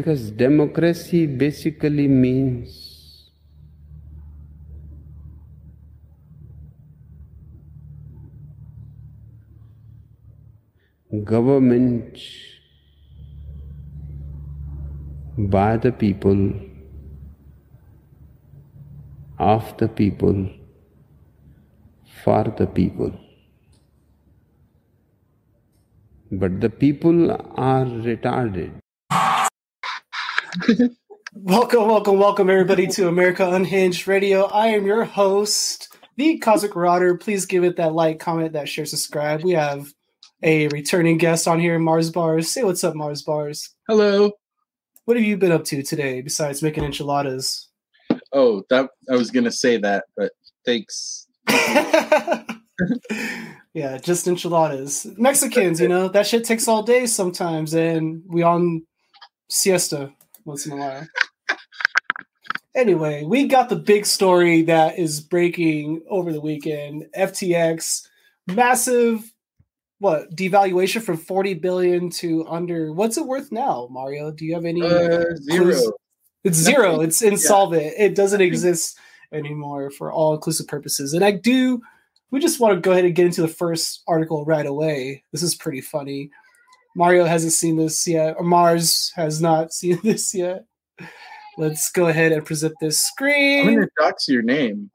Because democracy basically means government by the people, of the people, for the people. But the people are retarded. Welcome, welcome, welcome, everybody, to America Unhinged Radio. I am your host, the Cosmic Marauder. Please give it that like, comment, that share, subscribe. We have a returning guest on here, Mars Bars. Say what's up, Mars Bars. Hello. What have you been up to today besides making enchiladas? Oh, that I was gonna say that, but thanks. yeah, just enchiladas. Mexicans, you know, that shit takes all day sometimes, and we on siesta once in a while. Anyway, we got the big story that is breaking over the weekend. FTX, massive what devaluation from 40 billion to under what's it worth now mario? Do you have any uh, zero. it's zero. Nothing. it's insolvent. Yeah. it doesn't exist anymore for all inclusive purposes. And i do we just want to go ahead and get into the first article right away. This is pretty funny mario hasn't seen this yet or mars has not seen this yet let's go ahead and present this screen i'm gonna dox your name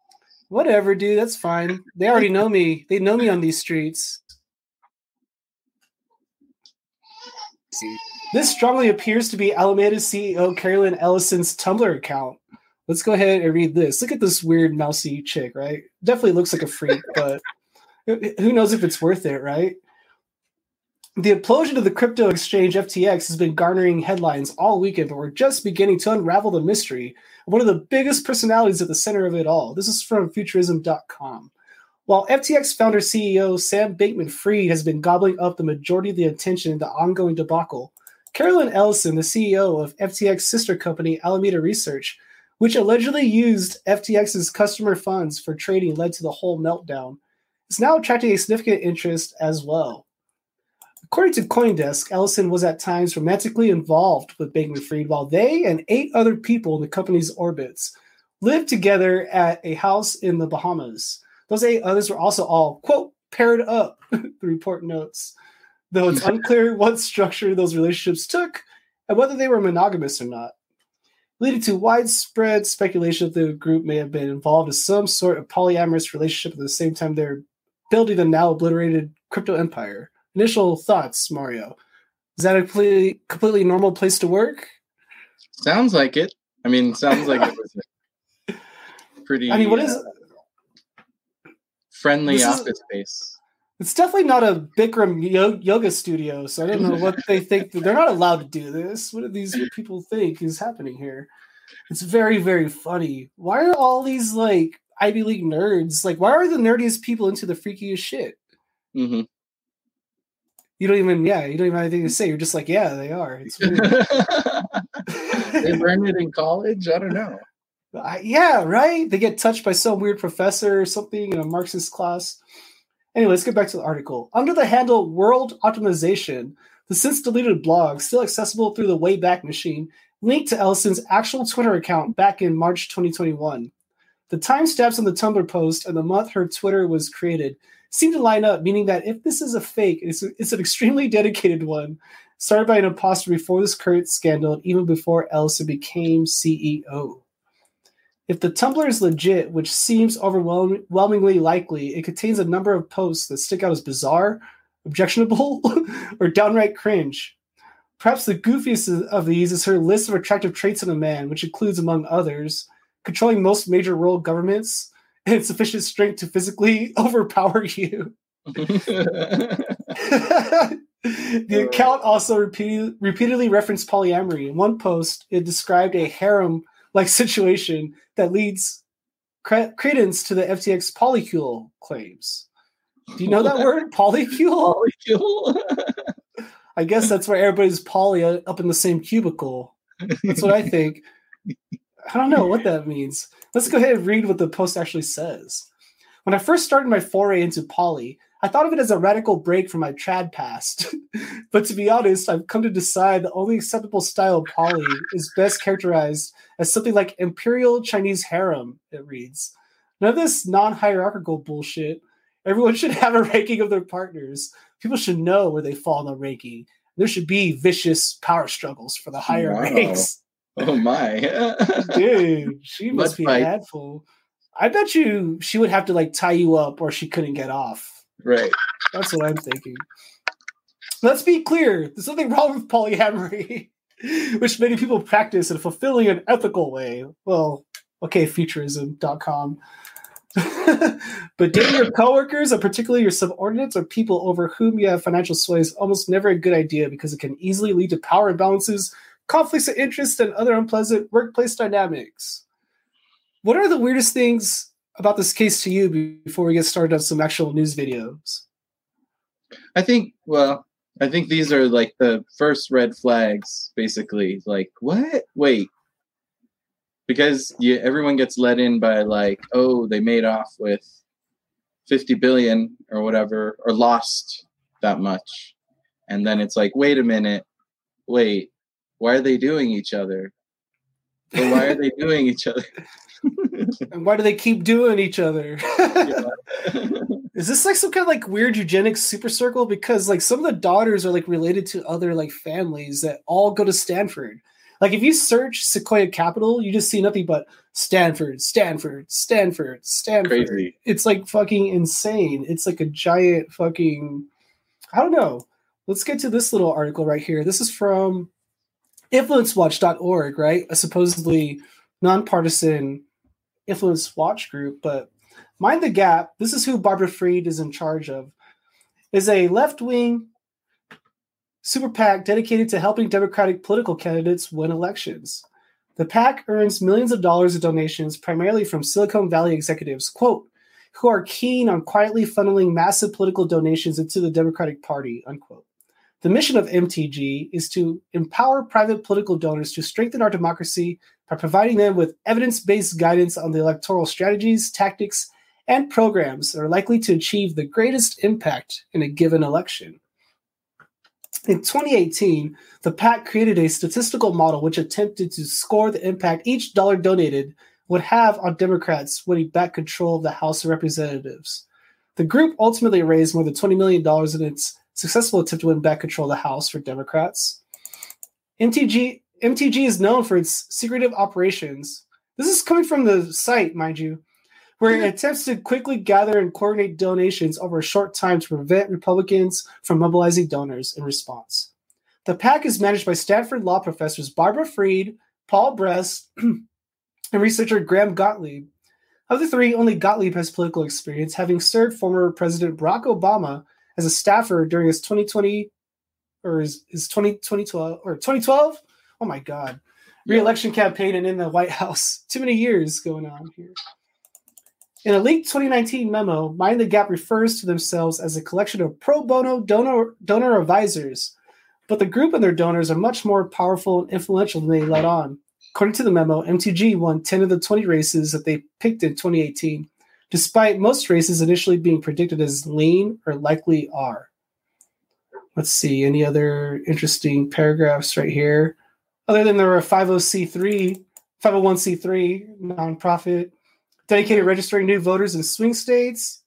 whatever dude that's fine they already know me they know me on these streets This strongly appears to be Alameda CEO Caroline Ellison's Tumblr account. Let's go ahead and read this. Look at this weird mousy chick, right? Definitely looks like a freak, but who knows if it's worth it, right? The implosion of the crypto exchange FTX has been garnering headlines all weekend, but we're just beginning to unravel the mystery of one of the biggest personalities at the center of it all. This is from futurism.com. While FTX founder CEO Sam Bankman Fried has been gobbling up the majority of the attention in the ongoing debacle, Caroline Ellison, the CEO of FTX sister company Alameda Research, which allegedly used FTX's customer funds for trading, led to the whole meltdown, is now attracting a significant interest as well. According to Coindesk, Ellison was at times romantically involved with Bankman Fried while they and eight other people in the company's orbits lived together at a house in the Bahamas. Those eight others were also all, quote, paired up, the report notes. Though it's unclear what structure those relationships took and whether they were monogamous or not, leading to widespread speculation that the group may have been involved in some sort of polyamorous relationship at the same time they're building the now obliterated crypto empire. Initial thoughts, Mario. Is that a completely, completely normal place to work? Sounds like it. I mean, sounds like it was pretty. I mean, what is uh, friendly office is, space. It's definitely not a Bikram yoga studio, so I don't know what they think. They're not allowed to do this. What do these people think is happening here? It's very, very funny. Why are all these like Ivy League nerds like? Why are the nerdiest people into the freakiest shit? Mm-hmm. You don't even, yeah, you don't even have anything to say. You're just like, yeah, they are. It's they learned it in college. I don't know. I, yeah, right. They get touched by some weird professor or something in a Marxist class. Anyway, let's get back to the article. Under the handle World Optimization, the since deleted blog, still accessible through the Wayback Machine, linked to Ellison's actual Twitter account back in March 2021. The timestamps on the Tumblr post and the month her Twitter was created seem to line up, meaning that if this is a fake, it's, it's an extremely dedicated one, started by an imposter before this current scandal and even before Ellison became CEO. If the Tumblr is legit, which seems overwhelmingly likely, it contains a number of posts that stick out as bizarre, objectionable, or downright cringe. Perhaps the goofiest of these is her list of attractive traits in a man, which includes, among others, controlling most major world governments and sufficient strength to physically overpower you. the account also repeat, repeatedly referenced polyamory. In one post, it described a harem like situation that leads cre- credence to the FTX polycule claims. Do you know that word, polycule? Polycule. I guess that's where everybody's poly up in the same cubicle. That's what I think. I don't know what that means. Let's go ahead and read what the post actually says. When I first started my foray into poly, I thought of it as a radical break from my trad past. but to be honest, I've come to decide the only acceptable style of poly is best characterized as something like imperial Chinese harem, it reads. None of this non hierarchical bullshit. Everyone should have a ranking of their partners. People should know where they fall in the ranking. There should be vicious power struggles for the higher Wow. ranks. Oh my. Dude, she must Mud be fight. a handful. I bet you she would have to like tie you up or she couldn't get off. right. That's what I'm thinking. Let's be clear. There's nothing wrong with polyamory, which many people practice in a fulfilling and ethical way. Well, okay, futurism.com. but dating your coworkers, and particularly your subordinates or people over whom you have financial sway, is almost never a good idea because it can easily lead to power imbalances, conflicts of interest, and other unpleasant workplace dynamics. What are the weirdest things about this case to you before we get started on some actual news videos? I think, well, I think these are like the first red flags, basically. Like, what? Wait. Because you, everyone gets let in by like, oh, they made off with 50 billion or whatever, or lost that much. And then it's like, wait a minute. Wait, why are they doing each other? Or why are they doing each other? And why do they keep doing each other? Is this like some kind of like weird eugenics super circle? Because like some of the daughters are like related to other like families that all go to Stanford. Like if you search Sequoia Capital, you just see nothing but Stanford, Stanford, Stanford, Stanford. Crazy. It's like fucking insane. It's like a giant fucking I don't know. Let's get to this little article right here. This is from influencewatch.org, right? A supposedly nonpartisan influence watch group, but Mind the Gap, this is who Barbara Freed is in charge of, is a left wing super PAC dedicated to helping Democratic political candidates win elections. The PAC earns millions of dollars of donations primarily from Silicon Valley executives, quote, who are keen on quietly funneling massive political donations into the Democratic Party, unquote. The mission of MTG is to empower private political donors to strengthen our democracy by providing them with evidence based guidance on the electoral strategies, tactics, and programs that are likely to achieve the greatest impact in a given election. In 2018, the PAC created a statistical model which attempted to score the impact each dollar donated would have on Democrats winning back control of the House of Representatives. The group ultimately raised more than $20 million in its successful attempt to win back control of the House for Democrats. MTG, MTG is known for its secretive operations. This is coming from the site, mind you, where it attempts to quickly gather and coordinate donations over a short time to prevent Republicans from mobilizing donors in response. The PAC is managed by Stanford law professors Barbara Freed, Paul Brest, and researcher Graham Gottlieb. Of the three, only Gottlieb has political experience, having served former President Barack Obama as a staffer during his 2020 or his, his 20, 2012 or 2012. Oh my God. Re-election campaign and in the White House. Too many years going on here. In a leaked 2019 memo, Mind the Gap refers to themselves as a collection of pro bono donor, donor advisors, but the group and their donors are much more powerful and influential than they let on. According to the memo, MTG won 10 of the 20 races that they picked in 2018, despite most races initially being predicted as lean or likely are. Let's see, any other interesting paragraphs right here? Other than there were a 50c3, 501c3 nonprofit dedicated registering new voters in swing states.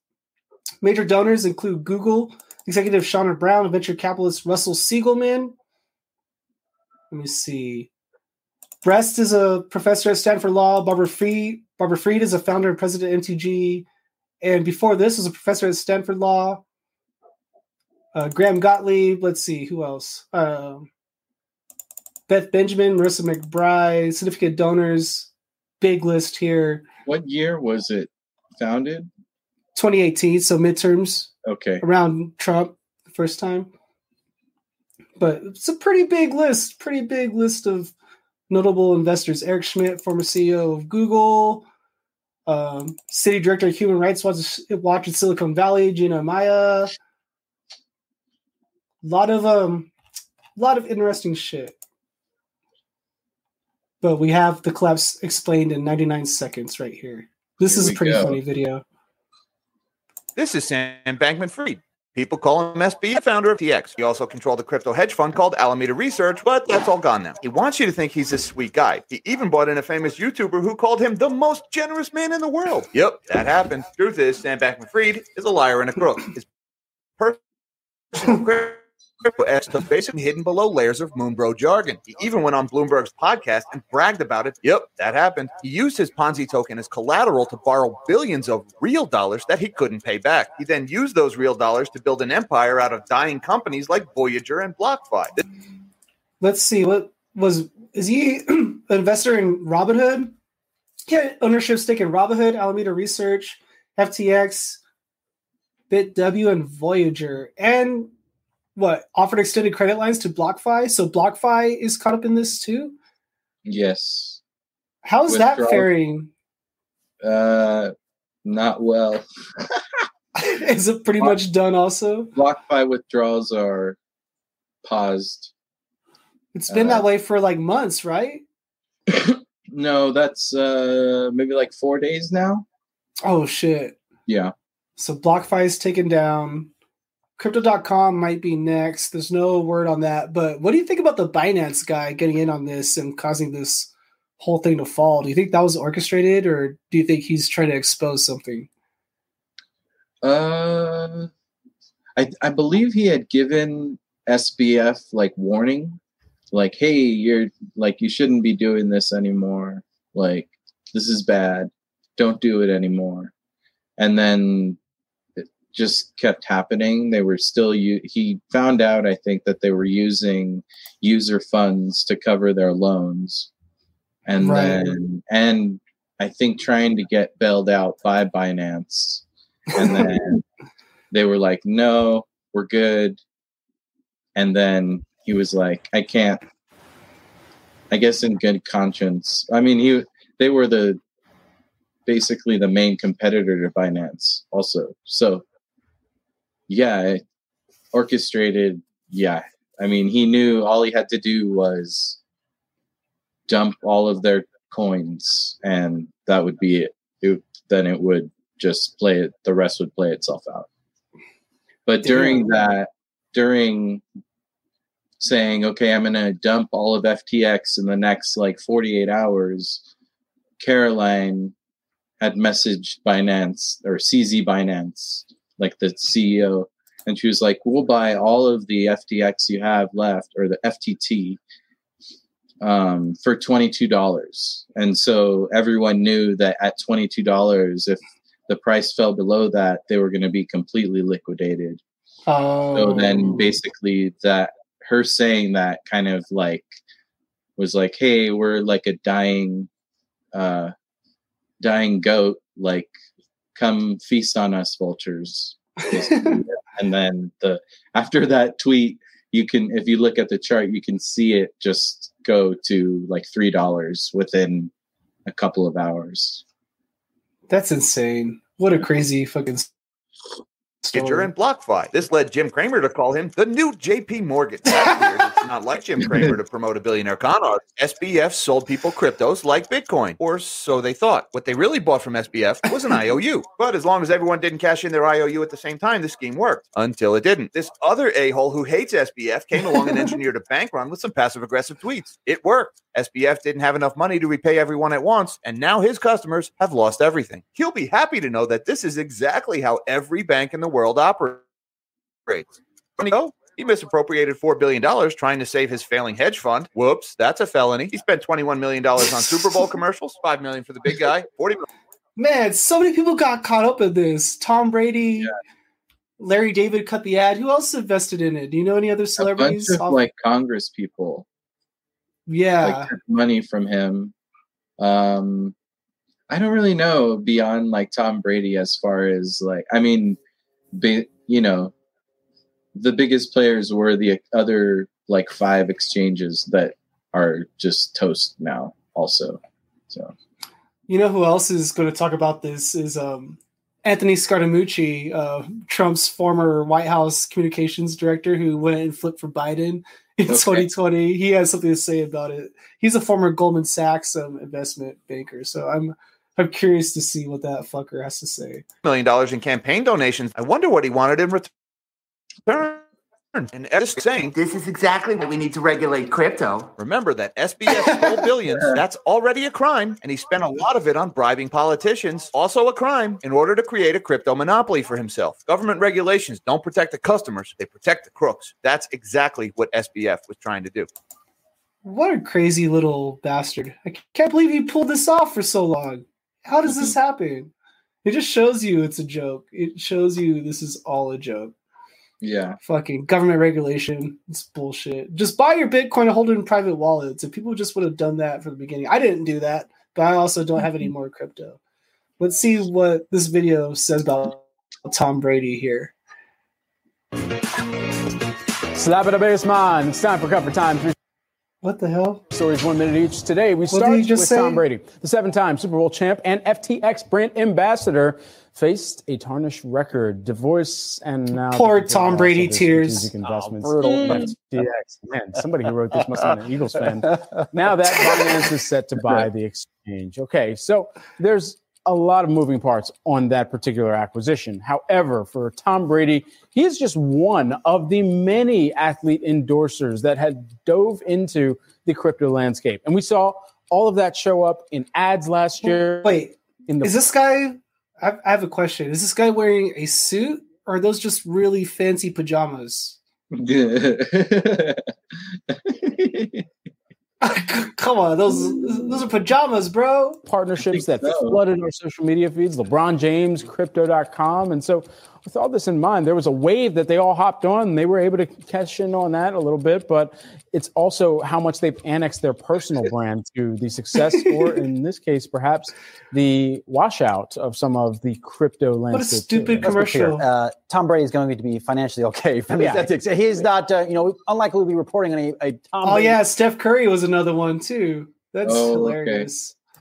Major donors include Google, executive Shona Brown, venture capitalist Russell Siegelman. Let me see. Brest is a professor at Stanford Law. Barbara Freed, Barbara Freed is a founder and president of MTG. And before this was a professor at Stanford Law. Uh, Graham Gottlieb. Let's see who else. Um Beth Benjamin, Marissa McBride, significant donors. Big list here. What year was it founded? 2018, so midterms Okay. around Trump the first time. But it's a pretty big list, pretty big list of notable investors. Eric Schmidt, former CEO of Google, um, city director of Human Rights Watch, Watch in Silicon Valley, Gina Maya. A lot of um, a lot of interesting shit. But we have the collapse explained in 99 seconds right here. This Here is a pretty go. funny video. This is Sam Bankman Fried. People call him SB, founder of TX. He also controlled a crypto hedge fund called Alameda Research, but that's all gone now. He wants you to think he's a sweet guy. He even brought in a famous YouTuber who called him the most generous man in the world. Yep, that happened. Truth is, Sam Bankman-Fried is a liar and a crook. His personal crypto stuff basically hidden below layers of Moonbro jargon. He even went on Bloomberg's podcast and bragged about it. Yep, that happened. He used his Ponzi token as collateral to borrow billions of real dollars that he couldn't pay back. He then used those real dollars to build an empire out of dying companies like Voyager and BlockFi. Let's see. What was is he an investor in Robinhood? Yeah, ownership stake in Robinhood, Alameda Research, FTX, BitW, and Voyager, and what offered extended credit lines to BlockFi. So BlockFi is caught up in this too. Yes. How's that Withdrawal. faring? Uh, not well. is it pretty much done? Also, BlockFi withdrawals are paused. it's been Uh, that way for like months, right? No, that's uh maybe like four days now. Oh shit! Yeah. So BlockFi is taken down. Crypto.com might be next. There's no word on that. But what do you think about the Binance guy getting in on this and causing this whole thing to fall? Do you think that was orchestrated or do you think he's trying to expose something? Uh, I I believe he had given SBF like warning, like, hey, you're like you shouldn't be doing this anymore. Like this is bad. Don't do it anymore. And then just kept happening. They were still u- he found out I think that they were using user funds to cover their loans. And Right. then and I think trying to get bailed out by Binance and then they were like no we're good and then he was like i can't i guess in good conscience i mean he they were the basically the main competitor to binance also so yeah orchestrated yeah. I mean he knew all he had to do was dump all of their coins and that would be it, it then it would just play it the rest would play itself out. But during that during saying okay i'm going to dump all of ftx in the next like 48 hours caroline had messaged binance or cz binance like the ceo and she was like we'll buy all of the ftx you have left or the ftt um, for $22 and so everyone knew that at $22 if the price fell below that, they were going to be completely liquidated. Oh, So then basically that her saying that kind of like was like, hey, we're like a dying uh dying goat, like come feast on us vultures. and then the after that tweet, you can if you look at the chart, you can see it just go to like three dollars within a couple of hours. That's insane. What a crazy fucking s- Stitcher and BlockFi. This led Jim Cramer to call him the new JP Morgan. Not like Jim Cramer to promote a billionaire con artist. SBF sold people cryptos like Bitcoin, or so they thought. What they really bought from SBF was an IOU. But as long as everyone didn't cash in their IOU at the same time, the scheme worked. Until it didn't. This other a-hole who hates SBF came along and engineered a bank run with some passive aggressive tweets. It worked. SBF didn't have enough money to repay everyone at once, and now his customers have lost everything. He'll be happy to know that this is exactly how every bank in the world operates. Go. He misappropriated $4 billion trying to save his failing hedge fund. Whoops, that's a felony. He spent $21 million on Super Bowl commercials, 5 million for the big guy, 40 million Man, so many people got caught up in this. Tom Brady, Larry David cut the ad. Who else invested in it? Do you know any other A bunch celebrities? of like Congress people yeah. like money from him. Um, I don't really know beyond like Tom Brady as far as like I mean, be, you know, the biggest players were the other like five exchanges that are just toast now. Also, so You know who else is going to talk about this is um, Anthony Scaramucci, uh, Trump's former White House communications director, who went and flipped for Biden in Okay. 2020. He has something to say about it. He's a former Goldman Sachs um, investment banker, so I'm I'm curious to see what that fucker has to say. million dollars in campaign donations. I wonder what he wanted in return. Turn. And Ed is saying, This is exactly what we need to regulate crypto. remember that SBF stole billions. That's already a crime. And he spent a lot of it on bribing politicians. Also a crime in order to create a crypto monopoly for himself. Government regulations don't protect the customers, they protect the crooks. That's exactly what SBF was trying to do. What a crazy little bastard. I can't believe he pulled this off for so long. How does this mm-hmm. happen? It just shows you it's a joke. It shows you this is all a joke. Yeah. Fucking government regulation. It's bullshit. Just buy your Bitcoin and hold it in private wallets. If people just would have done that from the beginning. I didn't do that, but I also don't have any mm-hmm. more crypto. Let's see what this video says about Tom Brady here. Slap it up, man. It's time for cover time. Three What the hell? stories, one minute each. Today, we did start he with say? Tom Brady, the seven-time Super Bowl champ and FTX brand ambassador, faced a tarnished record, divorce, and now Poor Tom Brady tears. strategic Oh, investments. brutal. FTX, man, somebody who wrote this must have been an Eagles fan. Now that Binance is set to buy the exchange. Okay, so there's a lot of moving parts on that particular acquisition. However, for Tom Brady, he is just one of the many athlete endorsers that had dove into the crypto landscape. And we saw all of that show up in ads last year. Wait, in the is this guy? I I have a question. Is this guy wearing a suit, or are those just really fancy pajamas? Come on, those those are pajamas, bro. partnerships that so. flooded our social media feeds, LeBron James, crypto.com. And so, with all this in mind, there was a wave that they all hopped on and they were able to cash in on that a little bit. But it's also how much they've annexed their personal brand to the success, or in this case, perhaps the washout of some of the crypto lands. What a landscape. too. stupid Let's be clear. commercial. Uh, Tom Brady is going to be financially okay from Yeah. his ethics. He's not, uh, you know, unlikely to be reporting on a, a Tom Oh Brady yeah, Steph Curry was another one too. That's Oh, okay.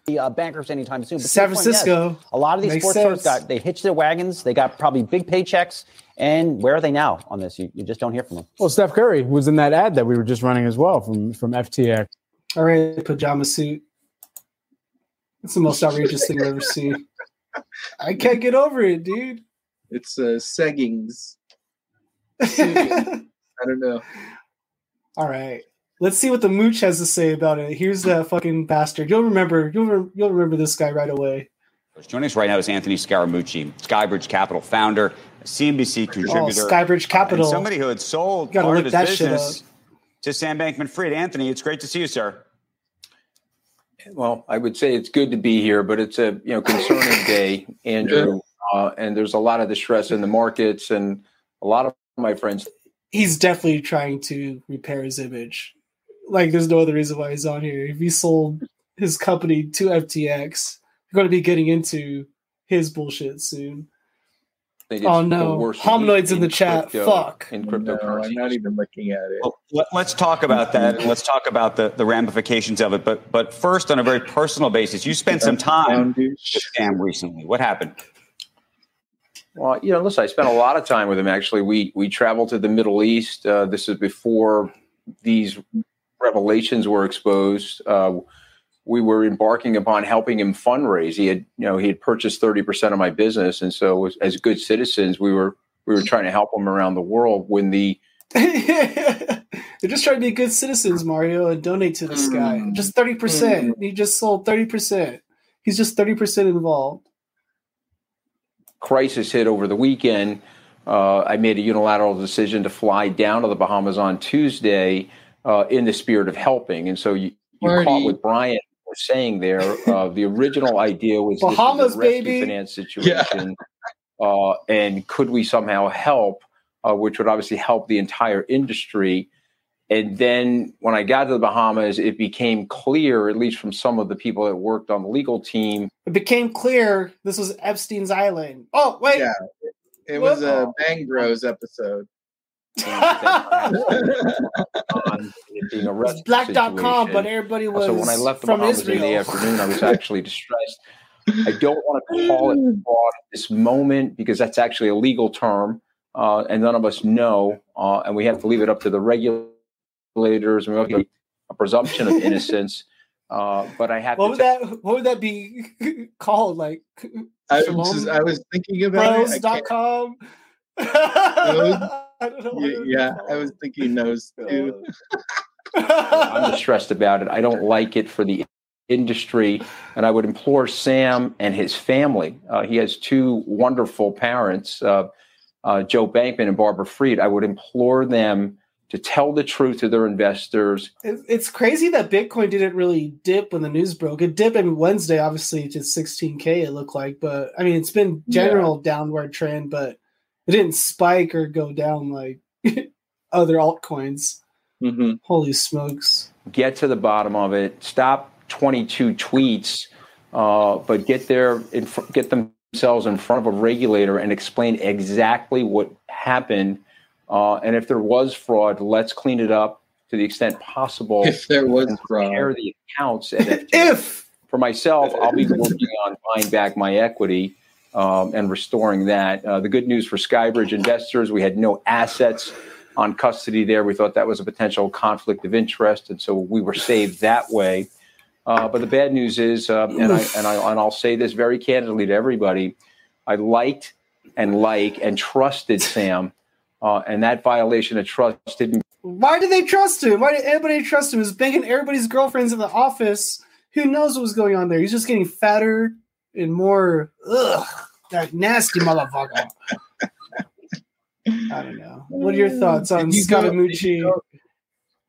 Hilarious. uh, bankers anytime soon. But San your point, yes, Francisco. a lot of these Makes sports stars got they hitched their wagons. They got probably big paychecks. And where are they now on this? You, you just don't hear from them. Well, Steph Curry was in that ad that we were just running as well from, from FTX. All right, pajama suit. It's the most outrageous thing I've ever seen. I can't get over it, dude. it's uh, seggings. I don't know. All right. Let's see what the mooch has to say about it. Here's that fucking bastard. You'll remember. You'll re- you'll remember this guy right away. Joining us right now is Anthony Scaramucci, Skybridge Capital founder, CNBC Oh, contributor, Skybridge and Capital. somebody who had sold part of his that business to Sam Bankman-Fried. Anthony, it's great to see you, sir. Well, I would say it's good to be here, but it's a you know concerning day, Andrew. Uh, and there's a lot of distress in the markets, and a lot of my friends. He's definitely trying to repair his image. Like, there's no other reason why he's on here. If he sold his company to FTX, you're going to be getting into his bullshit soon. Oh, no. worst Hominoids week in the chat. crypto- Fuck. in No, cryptocurrency. I'm not even looking at it. Well, let, us talk about that, and let's talk about the, the ramifications of it. But but first, on a very personal basis, you spent some time with Sam recently. What happened? Well, you know, listen, I spent a lot of time with him. Actually, we we traveled to the Middle East. Uh, this is before these revelations were exposed. Uh, we were embarking upon helping him fundraise. He had, you know, he had purchased thirty percent of my business, and so as, as good citizens, we were we were trying to help him around the world. When the They're just trying to be good citizens, Mario, and donate to this guy. Mm. Just 30%. He just sold 30%. He's just 30% involved. crisis hit over the weekend, uh, I made a unilateral decision to fly down to the Bahamas on Tuesday uh, in the spirit of helping. And so you, you Marty. caught what Brian was saying there. Uh, the original idea was this was Bahamas, rescue baby. finance situation, uh, and could we somehow help, uh, which would obviously help the entire industry. And then when I got to the Bahamas, it became clear, at least from some of the people that worked on the legal team, It became clear this was Epstein's Island. Oh, wait. Yeah. It was a Bang Bros episode. On it being a It black.com, but everybody was so when I left the from Bahamas Israel. in the afternoon, I was actually distressed. I don't want to call it fraud at this moment because that's actually a legal term, uh, and none of us know, uh, and we have to leave it up to the regulators. And we have a presumption of innocence. Uh, but I have what to would tell- that what would that be called? Like I was, just, I was thinking about it. I can't- bros.com? I don't know. what yeah, I was thinking those too. I'm distressed about it. I don't like it for the industry, and I would implore Sam and his family. Uh, he has two wonderful parents, uh, uh, Joe Bankman and Barbara Freed. I would implore them to tell the truth to their investors. It's crazy that Bitcoin didn't really dip when the news broke. It dipped on Wednesday, obviously, to 16K, it looked like. But I mean, it's been general downward trend, but it didn't spike or go down like other altcoins. hmm Holy smokes. Get to the bottom of it. Stop 22 tweets, uh, but get there, in fr- get themselves in front of a regulator and explain exactly what happened. Uh, and if there was fraud, let's clean it up to the extent possible. If there was fraud. prepare the accounts. at FTX. If for myself, I'll be working on buying back my equity um, and restoring that. Uh, the good news for Skybridge investors, we had no assets on custody there. We thought that was a potential conflict of interest, and so we were saved that way. Uh, but the bad news is, uh, and I and I and I'll say this very candidly to everybody, I liked and like and trusted Sam, uh, and that violation of trust didn't why did they trust him? Why did anybody trust him? He was banging everybody's girlfriends in the office. Who knows what was going on there? He's just getting fatter and more ugh, that nasty motherfucker. I don't know. What are your mm. thoughts on Did you go- Scaramucci? did go-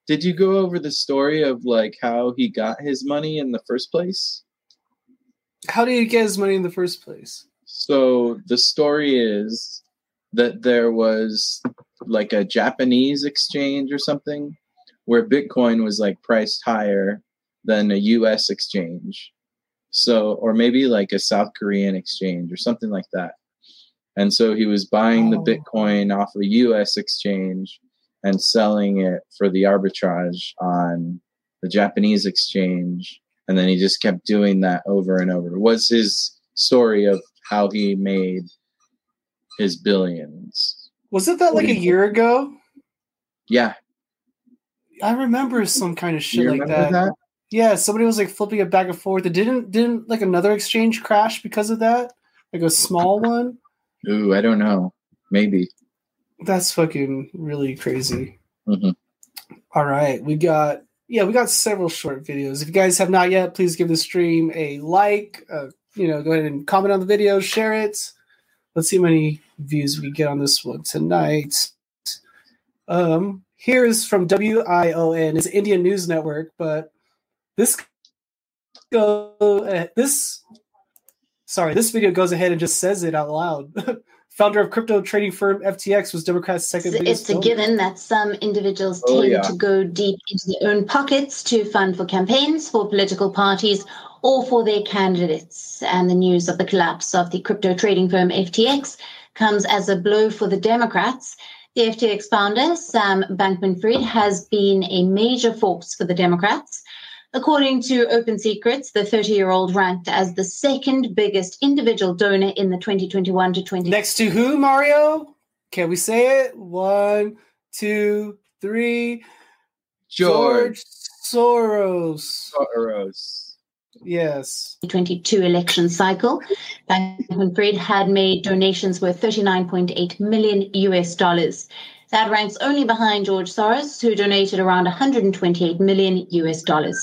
Did you go over the story of like how he got his money in the first place? How did he get his money in the first place? So the story is that there was like a Japanese exchange or something where Bitcoin was like priced higher than a US exchange. So, or maybe like a South Korean exchange or something like that. And so he was buying the Oh. Bitcoin off a US exchange and selling it for the arbitrage on the Japanese exchange. And then he just kept doing that over and over. It was his story of how he made his billions. Wasn't that like a year ago? Yeah. I remember some kind of shit You like that. that? Yeah, somebody was like flipping it back and forth. It didn't didn't like another exchange crash because of that? Like a small one? Ooh, I don't know. Maybe. That's fucking really crazy. Mhm. All right, we got yeah, we got several short videos. If you guys have not yet, please give the stream a like. Uh, you know, go ahead and comment on the video, share it. Let's see how many views we get on this one tonight. Um, here is from WION, it's Indian News Network, but this go uh, this sorry, this video goes ahead and just says it out loud. Founder of crypto trading firm FTX was Democrats' second It's, biggest it's a given that some individuals Oh, tend yeah. to go deep into their own pockets to fund for campaigns, for political parties, or for their candidates. And the news of the collapse of the crypto trading firm FTX comes as a blow for the Democrats. The FTX founder, Sam Bankman Fried, has been a major force for the Democrats. According to Open Secrets, the 30 year old ranked as the second biggest individual donor in the 2021 to 20. Next to who, Mario? Can we say it? One, two, three. George Soros. Soros. Yes. 2022 election cycle, Bankman Fried had made donations worth 39.8 million US dollars. That ranks only behind George Soros, who donated around 128 million US dollars.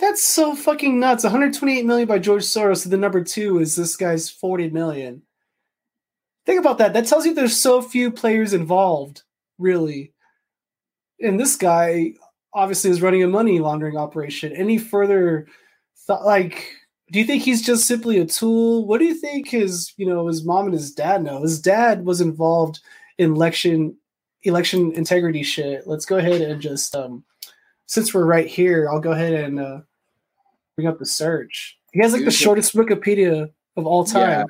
That's so fucking nuts. 128 million by George Soros, and the number two is this guy's 40 million. Think about that. That tells you there's so few players involved, really. And this guy obviously is running a money laundering operation. Any further thought, like, do you think he's just simply a tool? What do you think his, you know, his mom and his dad know? His dad was involved in election election integrity shit. Let's go ahead and just um since we're right here, I'll go ahead and uh bring up the search. He has like the shortest Wikipedia of all time. Yeah.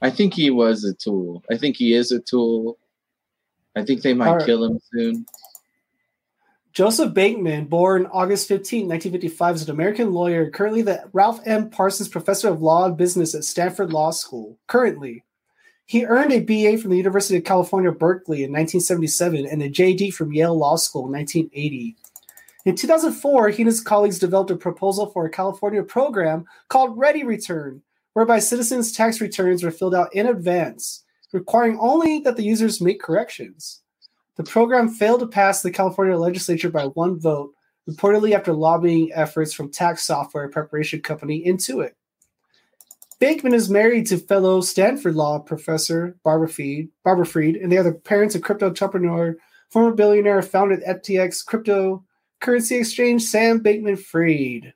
I think he was a tool. I think he is a tool. I think they might Alright. kill him soon. Joseph Bankman, born August 15, 1955, is an American lawyer, currently the Ralph M. Parsons Professor of Law and Business at Stanford Law School. Currently, he earned a BA from the University of California, Berkeley in 1977 and a JD from Yale Law School in 1980. In 2004, he and his colleagues developed a proposal for a California program called Ready Return, whereby citizens' tax returns were filled out in advance requiring only that the users make corrections. The program failed to pass the California legislature by one vote, reportedly after lobbying efforts from tax software preparation company Intuit. Bankman is married to fellow Stanford law professor Barbara Freed, Barbara Fried, and they are the parents of crypto entrepreneur, former billionaire, founded FTX cryptocurrency exchange Sam Bankman Freed.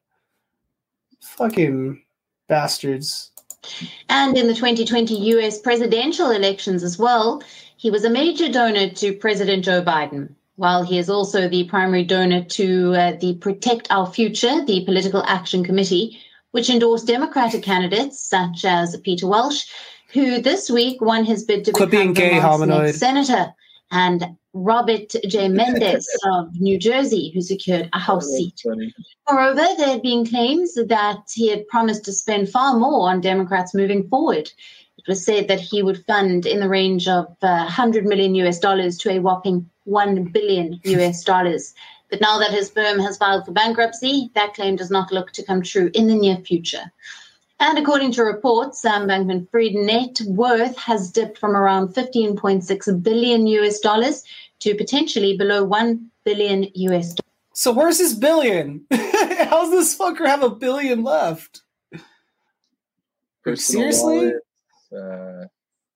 Fucking bastards. And in the 2020 US presidential elections as well, he was a major donor to President Joe Biden. While he is also the primary donor to uh, the Protect Our Future, the Political Action Committee, which endorsed Democratic candidates such as Peter Welch, who this week won his bid to Quit become being gay, Vermont's next senator, and Robert J. Mendez of New Jersey, who secured a House seat. Funny. Moreover, there had been claims that he had promised to spend far more on Democrats moving forward. It was said that he would fund in the range of uh, 100 million US dollars to a whopping 1 billion US dollars. But now that his firm has filed for bankruptcy, that claim does not look to come true in the near future. And according to reports, Sam Bankman Fried net worth has dipped from around 15.6 billion US dollars to potentially below 1 billion US dollars. So where's his billion? How's this fucker have a billion left? Personal Seriously? wallet, uh,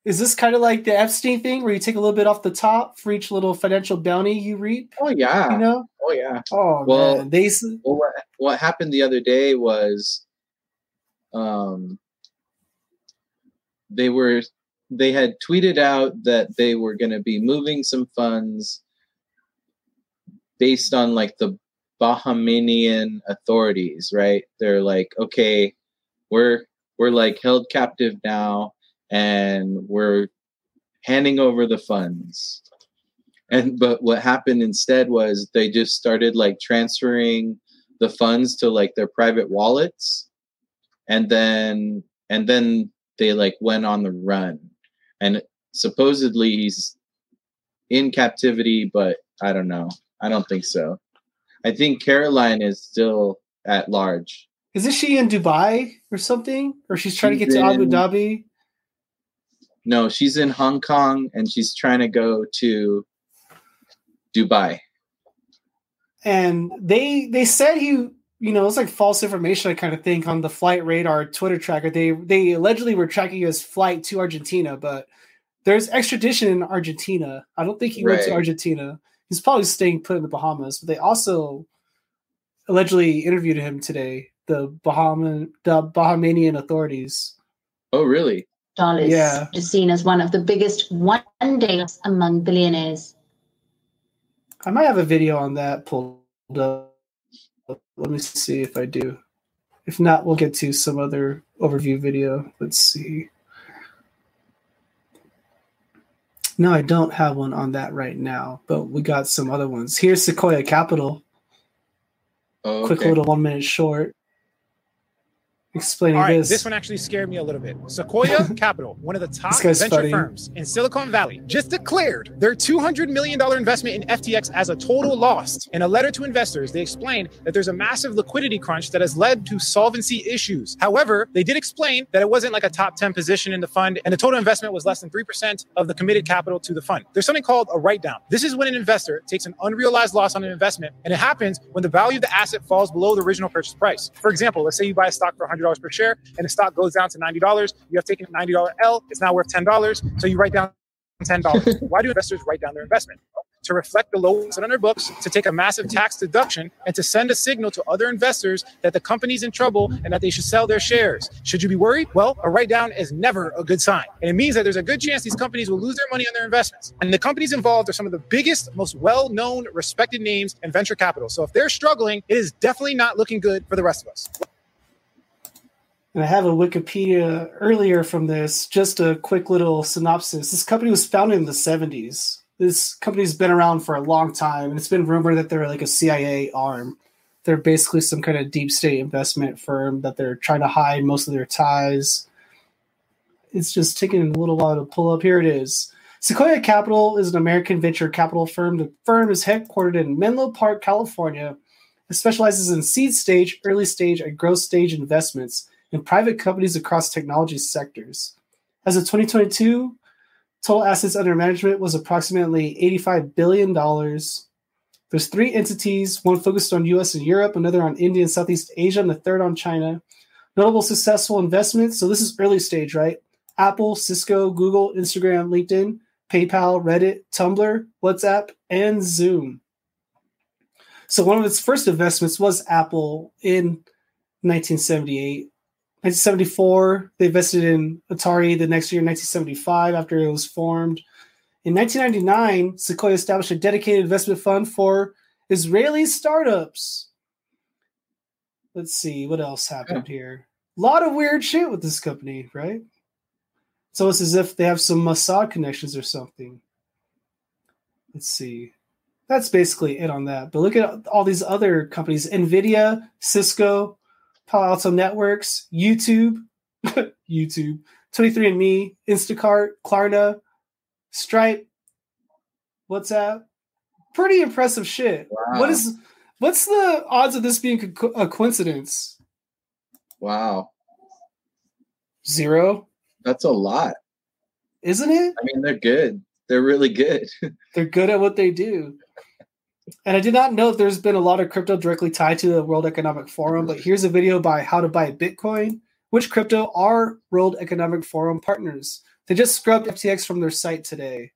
Is this kind of like the Epstein thing where you take a little bit off the top for each little financial bounty you reap? oh yeah. You know? Oh yeah. Oh Well- man, they Well, what what happened the other day was, um, they were they had tweeted out that they were going to be moving some funds based on like the Bahamian authorities, right? They're like, okay, we're we're like held captive now, and we're handing over the funds. And but what happened instead was they just started like transferring the funds to like their private wallets, and then and then they like went on the run, and supposedly he's in captivity, but I don't know. I don't think so. I think Caroline is still at large. isn't she in Dubai or something? Or she's trying to She's get to Abu Dhabi? No, she's in Hong Kong and she's trying to go to Dubai. and they they said he you know it's like false information i kind of think on the flight radar twitter tracker. They they allegedly were tracking his flight to argentina but there's extradition in argentina. I don't think he went to argentina. He's probably staying put in the bahamas but they also allegedly interviewed him today the bahama the bahamanian authorities. Oh, really? Dollars Yeah. is seen as one of the biggest one day among billionaires. i might have a video on that pulled up. Let me see if i do. If not we'll get to some other overview video. Let's see. No i don't have one on that right now but we got some other ones. Here's sequoia capital. Oh, quick little one minute short explaining right, this, this. one actually scared me a little bit. Sequoia Capital, one of the top venture funny. firms in Silicon Valley, just declared their $200 million investment in FTX as a total loss. In a letter to investors, they explained that there's a massive liquidity crunch that has led to solvency issues. However, they did explain that it wasn't like a top 10 position in the fund, and the total investment was less than 3% of the committed capital to the fund. There's something called a write down. This is when an investor takes an unrealized loss on an investment, and it happens when the value of the asset falls below the original purchase price. For example, let's say you buy a stock for $100 per share, and the stock goes down to $90. You have taken a $90 L, it's now worth $10. So you write down $10. Why do investors write down their investment? To reflect the lows on their books, to take a massive tax deduction, and to send a signal to other investors that the company's in trouble and that they should sell their shares. Should you be worried? Well, a write down is never a good sign. And it means that there's a good chance these companies will lose their money on their investments. And the companies involved are some of the biggest, most well known, respected names in venture capital. So if they're struggling, it is definitely not looking good for the rest of us. And I have a Wikipedia earlier from this. Just a quick little synopsis. This company was founded in the 70s. This company's been around for a long time, and it's been rumored that they're like a CIA arm. They're basically some kind of deep state investment firm that they're trying to hide most of their ties. It's just taking a little while to pull up. Here it is. Sequoia Capital is an American venture capital firm. The firm is headquartered in Menlo Park, California. It specializes in seed stage, early stage, and growth stage investments in private companies across technology sectors. As of 2022, Total assets under management was approximately $85 billion. There's three entities, one focused on US and Europe, another on India and Southeast Asia, and the third on China. Notable successful investments. So this is early stage, right? Apple, Cisco, Google, Instagram, LinkedIn, PayPal, Reddit, Tumblr, WhatsApp, and Zoom. So one of its first investments was Apple in 1978. 1974, they invested in Atari the next year, 1975, after it was formed. In 1999, Sequoia established a dedicated investment fund for Israeli startups. Let's see what else happened here. A lot of weird shit with this company, right? It's almost as if they have some Mossad connections or something. Let's see. That's basically it on that. But look at all these other companies Nvidia, Cisco, Palo Alto Networks, YouTube, YouTube, 23andMe, Instacart, Klarna, Stripe, WhatsApp. Pretty impressive shit. Wow. What is what's the odds of this being co- a coincidence? Wow. Zero, That's a lot. isn't it? I mean, they're good. They're really good. They're good at what they do. And I did not know if there's been a lot of crypto directly tied to the World Economic Forum, but here's a video by How to Buy Bitcoin, which crypto are World Economic Forum partners. They just scrubbed FTX from their site today.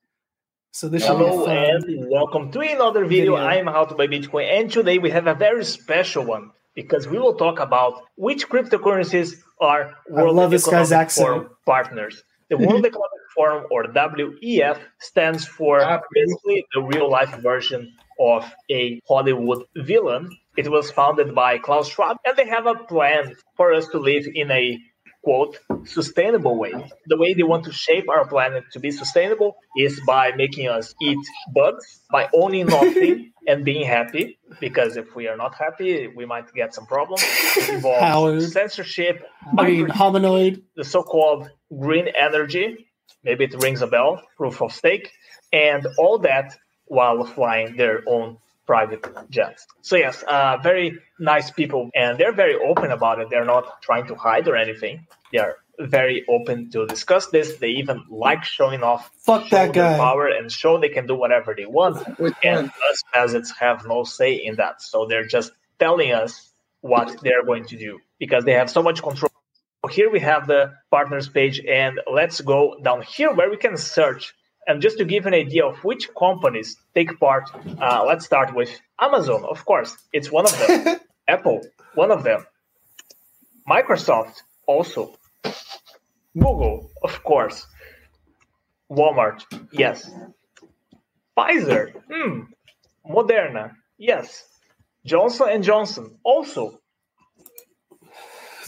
So this should Hello be fun. and welcome to another video. Video. I'm How to Buy Bitcoin, and today we have a very special one because we will talk about which cryptocurrencies are World love this guy's Economic. Forum partners. The World Economic Forum, or WEF, stands for ah, basically the real life version of a Hollywood villain. It was founded by Klaus Schwab, and they have a plan for us to live in a quote sustainable way. The way they want to shape our planet to be sustainable is by making us eat bugs, by owning nothing and being happy. Because if we are not happy, we might get some problems. It involves Howard. censorship, I mean, hominoid. the so-called green energy. Maybe it rings a bell, proof of stake, and all that while flying their own private jets. So yes, uh, very nice people, and they're very open about it. They're not trying to hide or anything. They are very open to discuss this. They even like showing off Fuck show that their guy. power and show they can do whatever they want. Which And one? us peasants have no say in that. So they're just telling us what they're going to do because they have so much control. Here we have the partners page, and let's go down here where we can search. And just to give an idea of which companies take part, uh, let's start with Amazon, of course. It's one of them. Apple, one of them. Microsoft, also. Google, of course. Walmart, yes. Pfizer, hmm. Moderna, yes. Johnson and Johnson, also.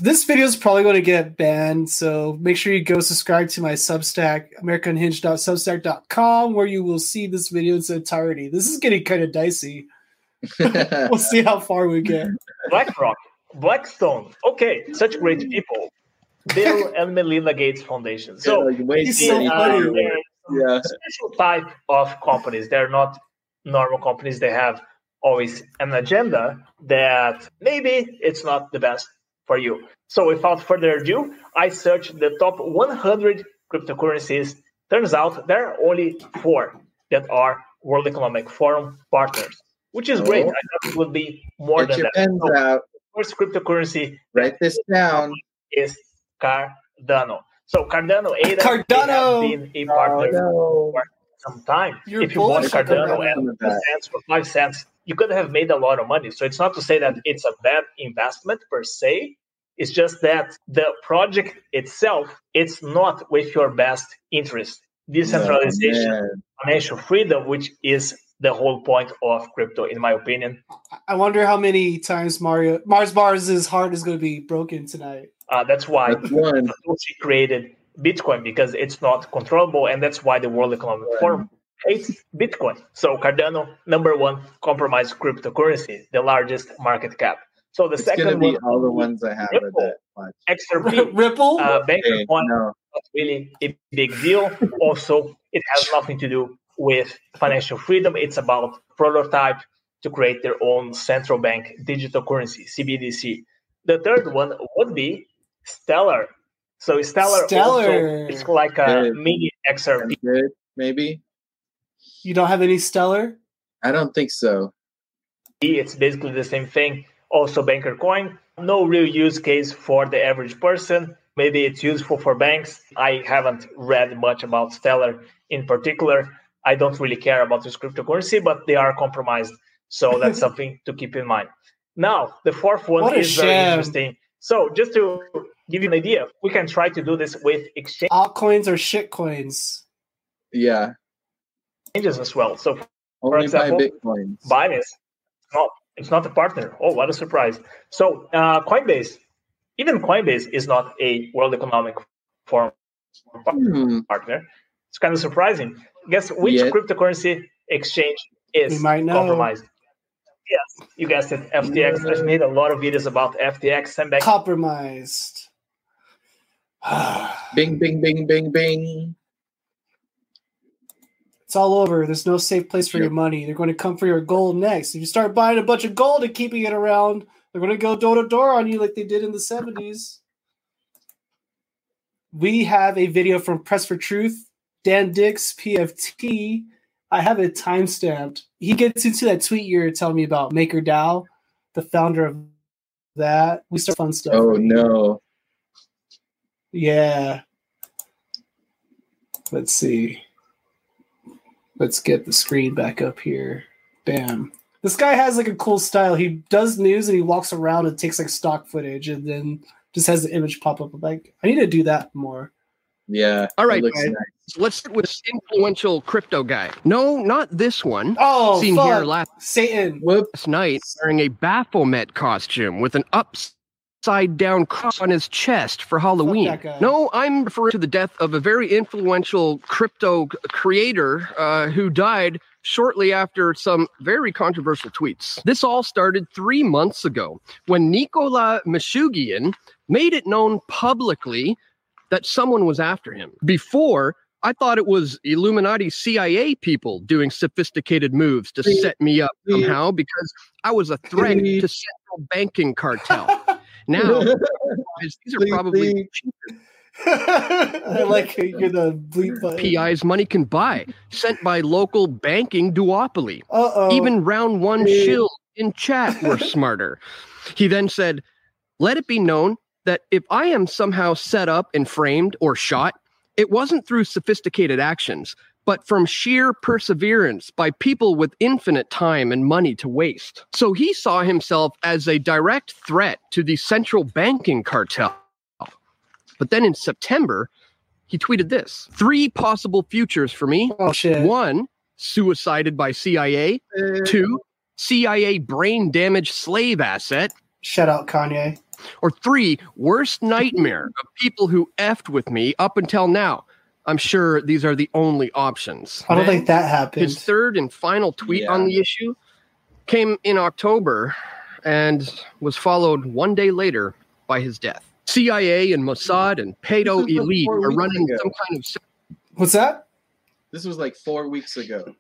This video is probably going to get banned, so make sure you go subscribe to my Substack, AmericaUnhinged.substack.com, where you will see this video in its entirety. This is getting kind of dicey. we'll see how far we get. BlackRock, Blackstone, okay, such great people. Bill and Melinda Gates Foundation. So, like way He's so many funny. Yeah. a special type of companies. They're not normal companies. They have always an agenda that maybe it's not the best for you. So without further ado, I searched the top 100 cryptocurrencies. Turns out there are only four that are World Economic Forum partners, which is great. Oh. I thought it would be more Get than your that. So first cryptocurrency Write this down. is Cardano. So Cardano, Ada, Cardano! they been a partner oh, for some time. You're if you bought Cardano Cardano. at two cents or five cents, you could have made a lot of money. So it's not to say that it's a bad investment per se. It's just that the project itself, it's not with your best interest. Decentralization, Oh, financial freedom, which is the whole point of crypto, in my opinion. I wonder how many times Mario Mars Bars' heart is going to be broken tonight. Uh, that's why That's one. Satoshi created Bitcoin because it's not controllable, and that's why the World Economic Forum hates Bitcoin. So Cardano, number one compromised cryptocurrency, the largest market cap. So the It's second one, all the ones I have Ripple. that much. XRP, Ripple? uh, Banker Hey, Coin, no. not really a big deal. Also, it has nothing to do with financial freedom. It's about prototype to create their own central bank digital currency, CBDC. The third one would be Stellar. So Stellar, Stellar. Also, it's like a Yeah. mini XRP. Maybe. You don't have any stellar? I don't think so. It's basically the same thing. Also, Banker Coin. No real use case for the average person. Maybe it's useful for banks. I haven't read much about Stellar in particular. I don't really care about this cryptocurrency, but they are compromised. So that's something to keep in mind. Now, the fourth one What a is very interesting. So, just to give you an idea, we can try to do this with exchange Altcoins or shit coins? Yeah. exchanges as well. So, for Only example, buy bitcoins. Binance, no, it's not a partner. Oh, what a surprise! So, uh, Coinbase, even Coinbase is not a World Economic Forum Hmm. partner. It's kind of surprising. Guess which Yet. cryptocurrency exchange is We might know. compromised? Yes, you guessed it. FTX. I've made a lot of videos about FTX and back. Compromised. Bing, bing, bing, bing, bing. It's all over. There's no safe place for your money. They're going to come for your gold next. If you start buying a bunch of gold and keeping it around, they're going to go door to door on you like they did in the 70s. We have a video from Press for Truth, Dan Dicks, PFT. I have it timestamped. He gets into that tweet you're telling me about, MakerDAO, the founder of that. We start fun stuff. Oh no. Yeah. Let's see. Let's get the screen back up here. Bam. This guy has like a cool style. He does news and he walks around and takes like stock footage and then just has the image pop up. I'm like, I need to do that more. Yeah. All right, it nice. So let's start with this influential crypto guy. No, not this one. Oh, Seen fuck. here last Satan. last night wearing a Baphomet costume with an upside down cross on his chest for Halloween. No, I'm referring to the death of a very influential crypto creator uh, who died shortly after some very controversial tweets. This all started three months ago when Nikolai Mushegian made it known publicly that someone was after him. Before, I thought it was Illuminati CIA people doing sophisticated moves to set me up somehow because I was a threat to central banking cartel. Now, these are probably I like you're the bleep button. PI's money can buy, sent by local banking duopoly. Uh-oh. Even round one shill in chat were smarter. He then said, Let it be known that if I am somehow set up and framed or shot, it wasn't through sophisticated actions, but from sheer perseverance by people with infinite time and money to waste. So he saw himself as a direct threat to the central banking cartel. But then in September, he tweeted this three possible futures for me. Oh, shit. One, suicided by CIA. Uh. Two, CIA brain damage slave asset. Shout out Kanye. Or three, worst nightmare of people who effed with me up until now. I'm sure these are the only options. I don't Then think that happened. His third and final tweet on the issue came in October and was followed one day later by his death. CIA and Mossad and Pato Elite are running ago. some kind of What's that? This was like four weeks ago.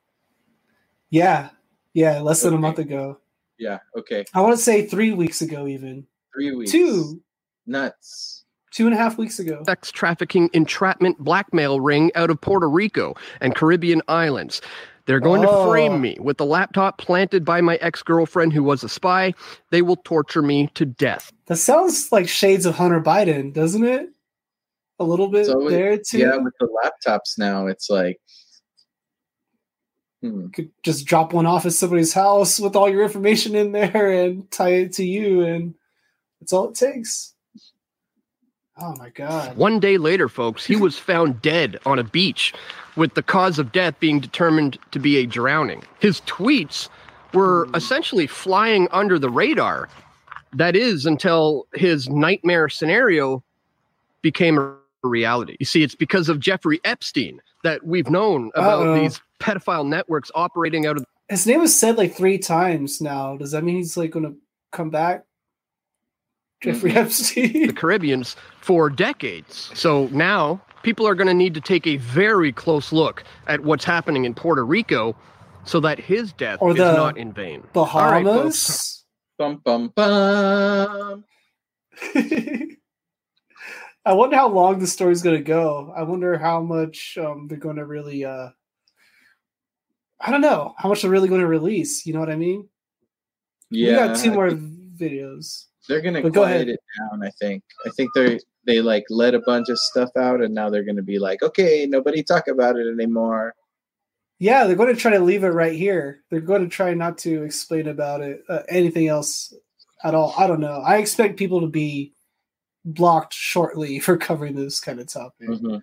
Yeah. Yeah, less than a month ago. Yeah. Okay. I want to say three weeks ago, even. Three weeks. Two. Nuts. Two and a half weeks ago. sex trafficking entrapment blackmail ring out of Puerto Rico and Caribbean islands. They're going Oh. to frame me with the laptop planted by my ex girlfriend who was a spy. They will torture me to death. That sounds like shades of Hunter Biden, doesn't it? A little bit So it- there too. Yeah, with the laptops now, it's like hmm. could just drop one off at somebody's house with all your information in there and tie it to you, and that's all it takes. Oh my god! One day later, folks, he was found dead on a beach, with the cause of death being determined to be a drowning. His tweets were hmm. essentially flying under the radar. That is, until his nightmare scenario became a reality. You see, it's because of Jeffrey Epstein that we've known about Uh-oh. these pedophile networks operating out of His name was said like three times now. Does that mean he's like going to come back? Jeffrey Epstein. the Caribbeans for decades. So now people are going to need to take a very close look at what's happening in Puerto Rico so that his death Or is not in vain. All right, folks. Bahamas. bum bum bum. I wonder how long the story's going to go. I wonder how much um, they're going to really. Uh, I don't know how much they're really going to release. You know what I mean? Yeah, we got two more videos. They're gonna But go quiet ahead. it down. I think. I think they they like let a bunch of stuff out, and now they're gonna be like, okay, nobody talk about it anymore. Yeah, they're going to try to leave it right here. They're going to try not to explain about it uh, anything else at all. I don't know. I expect people to be blocked shortly for covering this kind of topic. Mm-hmm.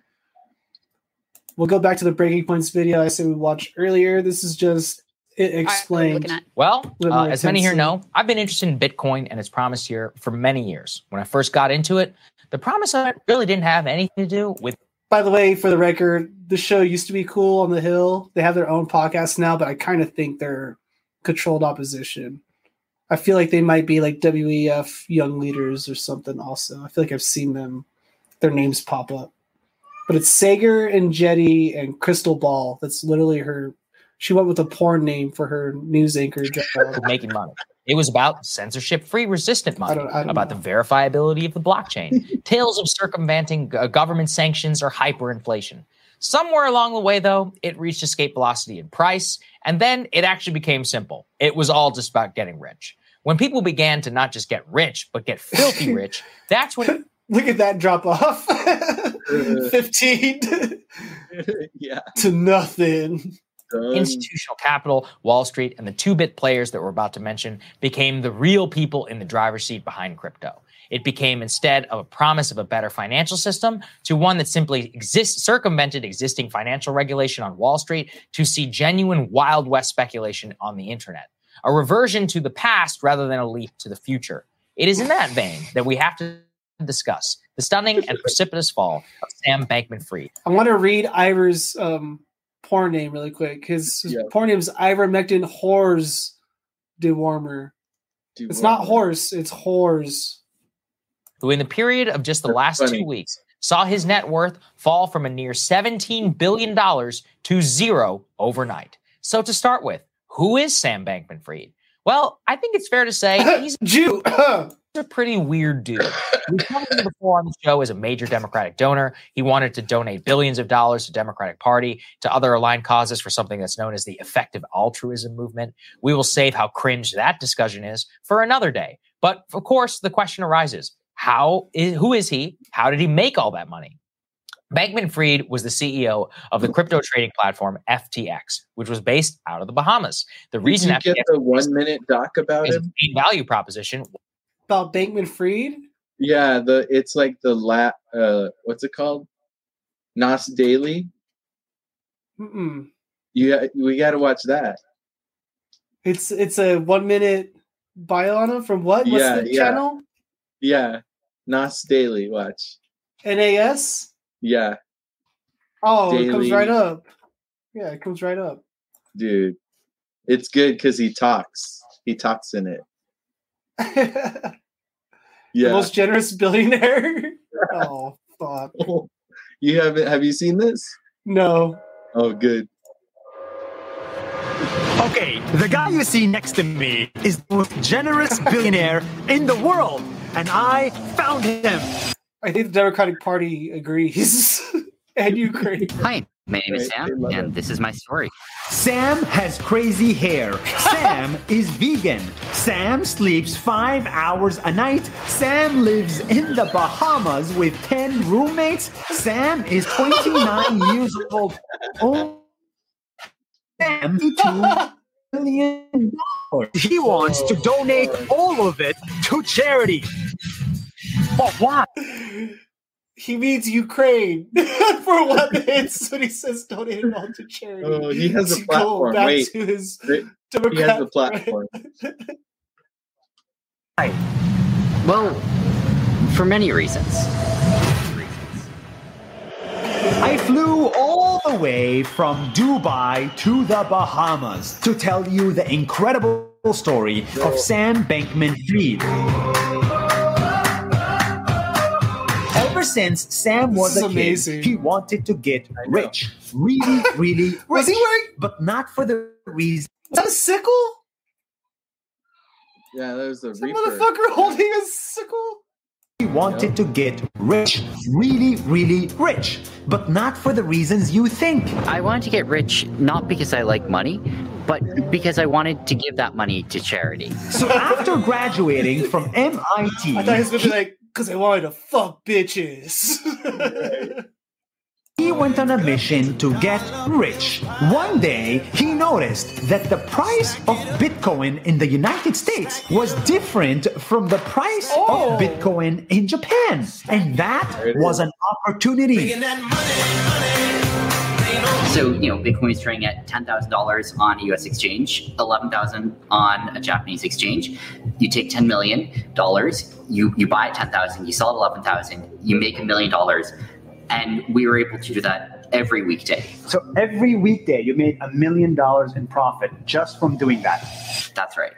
We'll go back to the breaking points video I said we watched earlier. This is just it explained. Well, uh, as many here know, I've been interested in Bitcoin and its promise here for many years. When I first got into it, the promise of it really didn't have anything to do with By the way, for the record, the show used to be cool on the hill. They have their own podcast now, but I kind of think they're controlled opposition. I feel like they might be like WEF young leaders or something. Also, I feel like I've seen them, their names pop up. But it's Saagar Enjeti and Krystal Ball. That's literally her. She went with a porn name for her news anchor job. making money. It was about censorship free, resistant money, don't- I don't about the verifiability of the blockchain, tales of circumventing uh, government sanctions or hyperinflation. Somewhere along the way, though, it reached escape velocity in price, and then it actually became simple. It was all just about getting rich. When people began to not just get rich, but get filthy rich, that's when Look at that drop off. 15 yeah. to nothing. Institutional capital, Wall Street, and the two bit players that we're about to mention became the real people in the driver's seat behind crypto. It became instead of a promise of a better financial system to one that simply exists, circumvented existing financial regulation on Wall Street to see genuine Wild West speculation on the internet. A reversion to the past rather than a leap to the future. It is in that vein that we have to discuss the stunning and precipitous fall of Sam Bankman Fried. I want to read Ivor's um, porn name really quick. His, his porn name is Ivermectin Hors Dewormer. It's not horse, it's whores. who in the period of just the last funny. two weeks saw his net worth fall from a near $17 billion to zero overnight. So to start with, who is Sam Bankman Fried? Well, I think it's fair to say he's a Jew. a pretty weird dude. We've covered him before on the show as a major Democratic donor. He wanted to donate billions of dollars to Democratic Party, to other aligned causes for something that's known as the effective altruism movement. We will save how cringe that discussion is for another day. But of course, the question arises: How is who is he? How did he make all that money? Bankman Fried was the CEO of the crypto trading platform FTX, which was based out of the Bahamas. The reason Did you get FTX the one minute doc about him? main value proposition About Bankman Fried? Yeah, the it's like the la uh what's it called? Nas Daily. Mm-mm. You we got to watch that. It's it's a one minute bio on him from what? What's Yeah, the yeah. channel? Yeah, Nas Daily. Watch. NAS? Yeah, Oh, it comes right up. Yeah, it comes right up. dude, it's good because he talks. He talks in it. The most generous billionaire. oh fuck. You haven't? Have you seen this? No. Oh, good. Okay, the guy you see next to me is the most generous billionaire in the world, and I found him. I think the Democratic Party agrees. and Ukraine. Hi, my name is Sam, and this is my story. Sam has crazy hair. Sam is vegan. Sam sleeps five hours a night. Sam lives in the Bahamas with 10 roommates. Sam is 29 years old. Oh, Sam, $2 million. He wants to donate all of it to charity. But why? He means Ukraine for weapons when he says donate it all to charity. Oh, he has a platform. back Wait, to his he has a platform. Well, for many reasons. I flew all the way from Dubai to the Bahamas to tell you the incredible story of Sam Bankman Fried. Ever since Sam was a is kid, he wanted to get rich. Really, really rich. Was he wearing- But not for the reason. Is that a sickle? Yeah, that was the Is that Reaper. motherfucker holding a sickle? He wanted to get rich, really, really rich, but not for the reasons you think. I wanted to get rich not because I like money, but because I wanted to give that money to charity. So after graduating from MIT, I thought he was gonna be like, because I wanted to fuck bitches. He went on a mission to get rich. One day, he noticed that the price of Bitcoin in the United States was different from the price of oh. Bitcoin in Japan. And that was an opportunity. So, you know, Bitcoin is trading at $10,000 on a US exchange, 11,000 on a Japanese exchange. You take $10 million, you, you buy at 10,000, you sell at 11,000, you make a million dollars. And we were able to do that every weekday. So every weekday, you made a million dollars in profit just from doing that. That's right.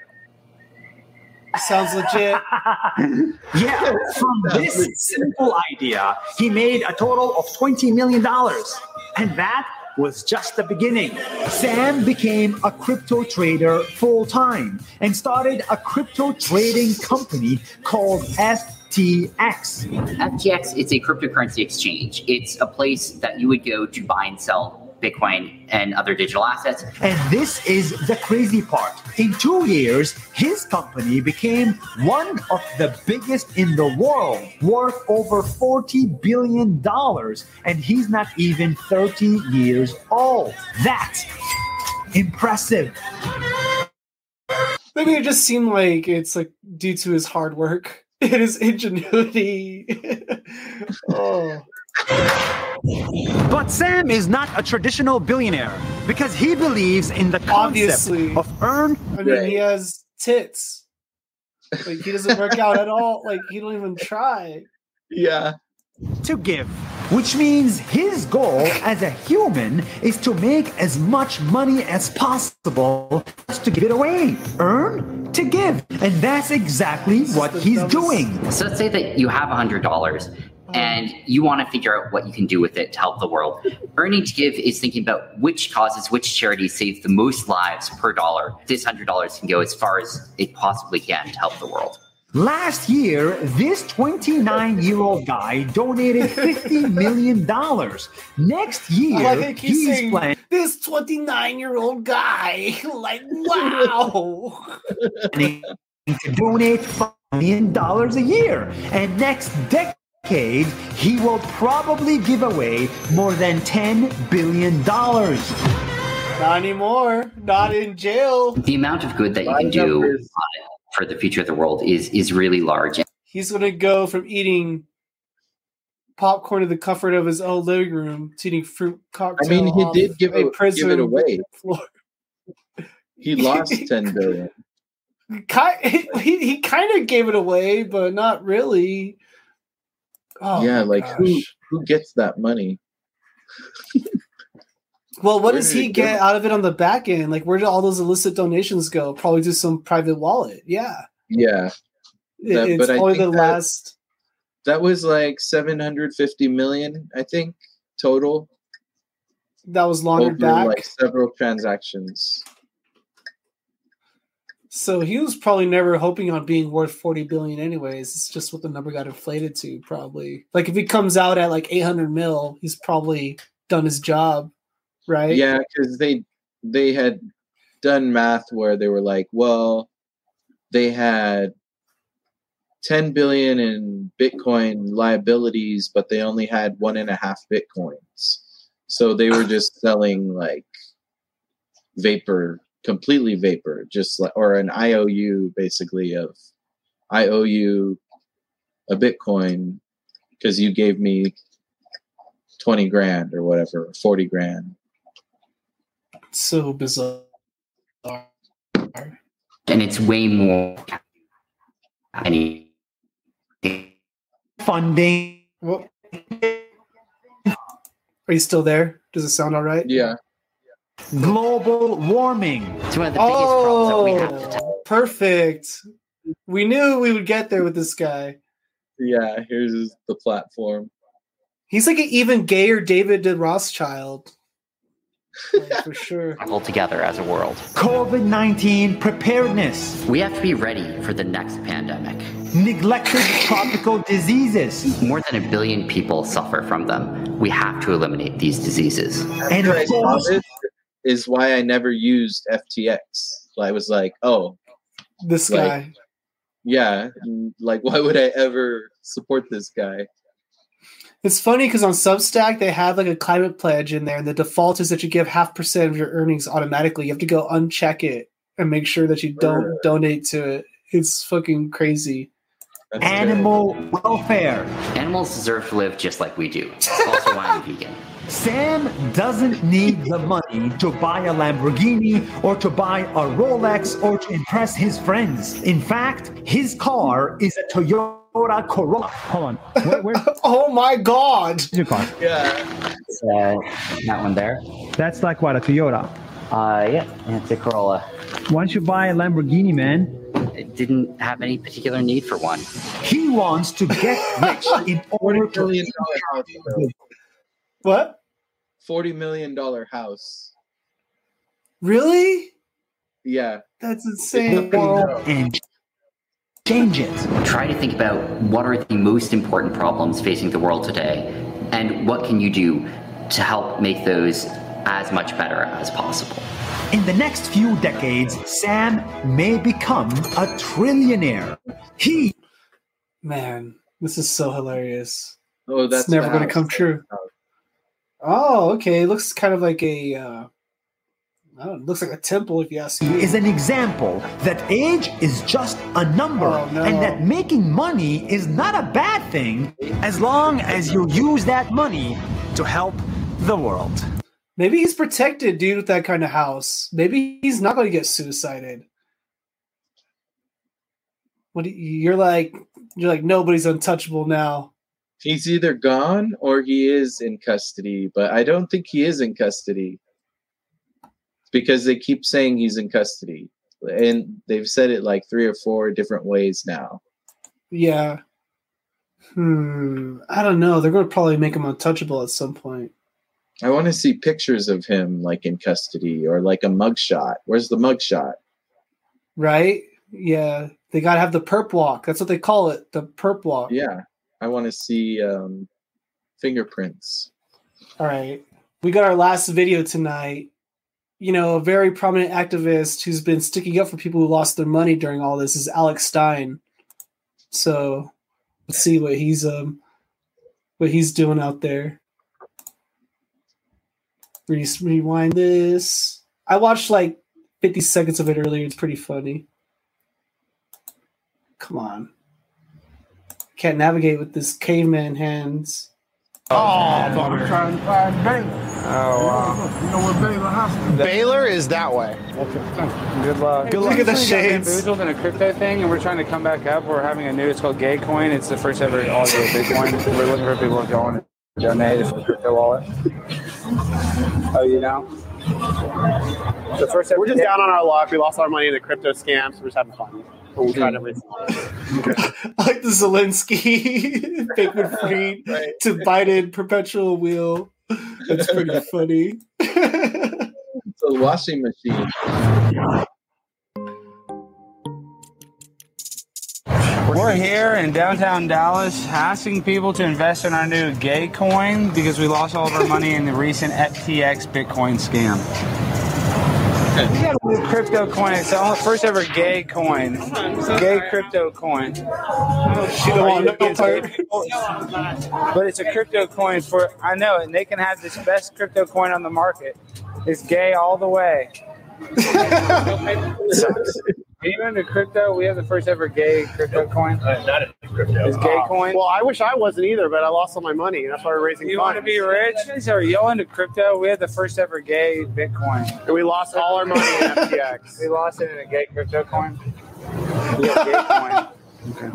Sounds legit. Yeah, from this simple idea, he made a total of $20 million. And that was just the beginning. Sam became a crypto trader full time and started a crypto trading company called FTX. FTX is a cryptocurrency exchange. It's a place that you would go to buy and sell Bitcoin and other digital assets. And this is the crazy part. In two years, his company became one of the biggest in the world, worth over $40 billion. And he's not even 30 years old. That's impressive. Maybe it just seemed like it's like due to his hard work and his ingenuity. oh. But Sam is not a traditional billionaire because he believes in the concept Obviously. of earn. I mean, he has tits. Like he doesn't work out at all. Like he don't even try. Yeah. to give, which means his goal as a human is to make as much money as possible just to give it away. Earn to give. And that's exactly what he's doing. So let's say that you have a $100 Mm-hmm. and you want to figure out what you can do with it to help the world. Earning to Give is thinking about which causes, which charities save the most lives per dollar. This $100 can go as far as it possibly can to help the world. Last year, this 29 year old guy donated $50 million. Next year, I think he's, he's saying planning this 29 year old guy. like, wow. to donate $5 million a year. And next decade, he will probably give away more than $10 billion. Not anymore. Not in jail. The amount of good that you can do for the future of the world is is really large. He's gonna go from eating popcorn in the comfort of his own living room to eating fruit cocktails. I mean, he did give a it, give it away. floor. He lost 10 billion. Ki- He, he kind of gave it away, but not really. Oh, yeah, like who gosh. who gets that money? Well, what Where does he it go? get out of it on the back end? Like, where did all those illicit donations go? Probably to some private wallet. Yeah, Yeah. It- That- it's but I probably the that- last. That was like 750 million, I think, total That was over back. like several transactions. So he was probably never hoping on being worth 40 billion anyways. It's just what the number got inflated to, probably. Like if he comes out at like 800 mil, he's probably done his job, right? Yeah, because they they had done math where they were like, well, they had 10 billion in Bitcoin liabilities, but they only had one and a half Bitcoins. So they were just selling like vapor, completely vapor, just like or an IOU basically of I owe you a Bitcoin because you gave me 20 grand or whatever, 40 grand. So bizarre. And it's way more any funding. Well, are you still there? Does it sound all right? Yeah. Global warming. It's one of the Oh, perfect. We knew we would get there with this guy. Yeah, here's the platform. He's like an even gayer David de Rothschild. Like, for sure. all together as a world. COVID 19 preparedness. We have to be ready for the next pandemic. neglected tropical diseases. More than a billion people suffer from them. We have to eliminate these diseases. And After of course, this is why I never used FTX. I was like, oh, This Like- guy. yeah, like why would I ever support this guy? It's funny because on Substack they have like a climate pledge in there, and the default is that you give half percent of your earnings automatically. You have to go uncheck it and make sure that you don't Sure. donate to it. It's fucking crazy. animal welfare. Animals deserve to live just like we do. It's also why I'm vegan. Sam doesn't need the money to buy a Lamborghini or to buy a Rolex or to impress his friends. In fact, his car is a Toyota Corolla. Hold on. Where, where, oh my god! your car? Yeah. It's, uh, that one there. That's like what, a Toyota? Uh, yeah, it's a Corolla. Why don't you buy a Lamborghini, man? It didn't have any particular need for one. He wants to get rich in order to Million dollar house, bro. What? Forty million dollar house. Really? Yeah. That's insane. and change it. Try to think about what are the most important problems facing the world today, and what can you do to help make those as much better as possible. In the next few decades, Sam may become a trillionaire. He Man, this is so hilarious. Oh, that's it's never going to come true. Oh, okay. It looks kind of like a. Uh, I don't know, it looks like a temple, if you ask me. is an example that age is just a number Oh, no. and that making money is not a bad thing as long as you use that money to help the world. Maybe he's protected, dude, with that kind of house. Maybe he's not going to get suicided. What you- you're like? You're like nobody's untouchable now. He's either gone or he is in custody, but I don't think he is in custody because they keep saying he's in custody, and they've said it like three or four different ways now. Yeah. Hmm. I don't know. They're going to probably make him untouchable at some point. I want to see pictures of him like in custody or like a mugshot. Where's the mugshot? Right? Yeah. They got to have the perp walk. That's what they call it. The perp walk. Yeah, I want to see um, fingerprints. All right. We got our last video tonight. You know, a very prominent activist who's been sticking up for people who lost their money during all this is Alex Stein. So let's see what he's um what he's doing out there. Re- rewind this. I watched like 50 seconds of it earlier. It's pretty funny. Come on. Can't navigate with this caveman hands. Oh, I thought we were trying to find Baylor. Oh, wow. You know where Baylor Hospital Baylor is that way. Okay, Good luck. Good luck. Look at the shades. Bamboozled in a crypto thing, and we're trying to come back up. We're having a new. It's called Gay Coin. It's the first ever all day Bitcoin. We're looking for people to go and donate it's a crypto wallet. Oh, you know. The first. We're just down on our luck. We lost our money in a crypto scams. so we're just having fun. But we tried everything. like the Zelensky, Bankman Fried to Biden perpetual wheel. That's pretty funny. the washing machine. We're here in downtown Dallas asking people to invest in our new gay coin because we lost all of our money in the recent FTX Bitcoin scam. We got a new crypto coin. It's the only- first ever gay coin. Gay crypto coin. She don't want no part. But it's a crypto coin for, I know, and they can have this best crypto coin on the market. It's gay all the way. Are you into crypto? We have the first ever gay crypto coin. not in crypto. Is gay Uh, coin? Well, I wish I wasn't either, but I lost all my money, and that's why we're raising money. You funds. want to be rich? Are you into crypto? We had the first ever gay Bitcoin. And we lost all our money in FTX. We lost it in a gay crypto coin. We have gay coin. Okay.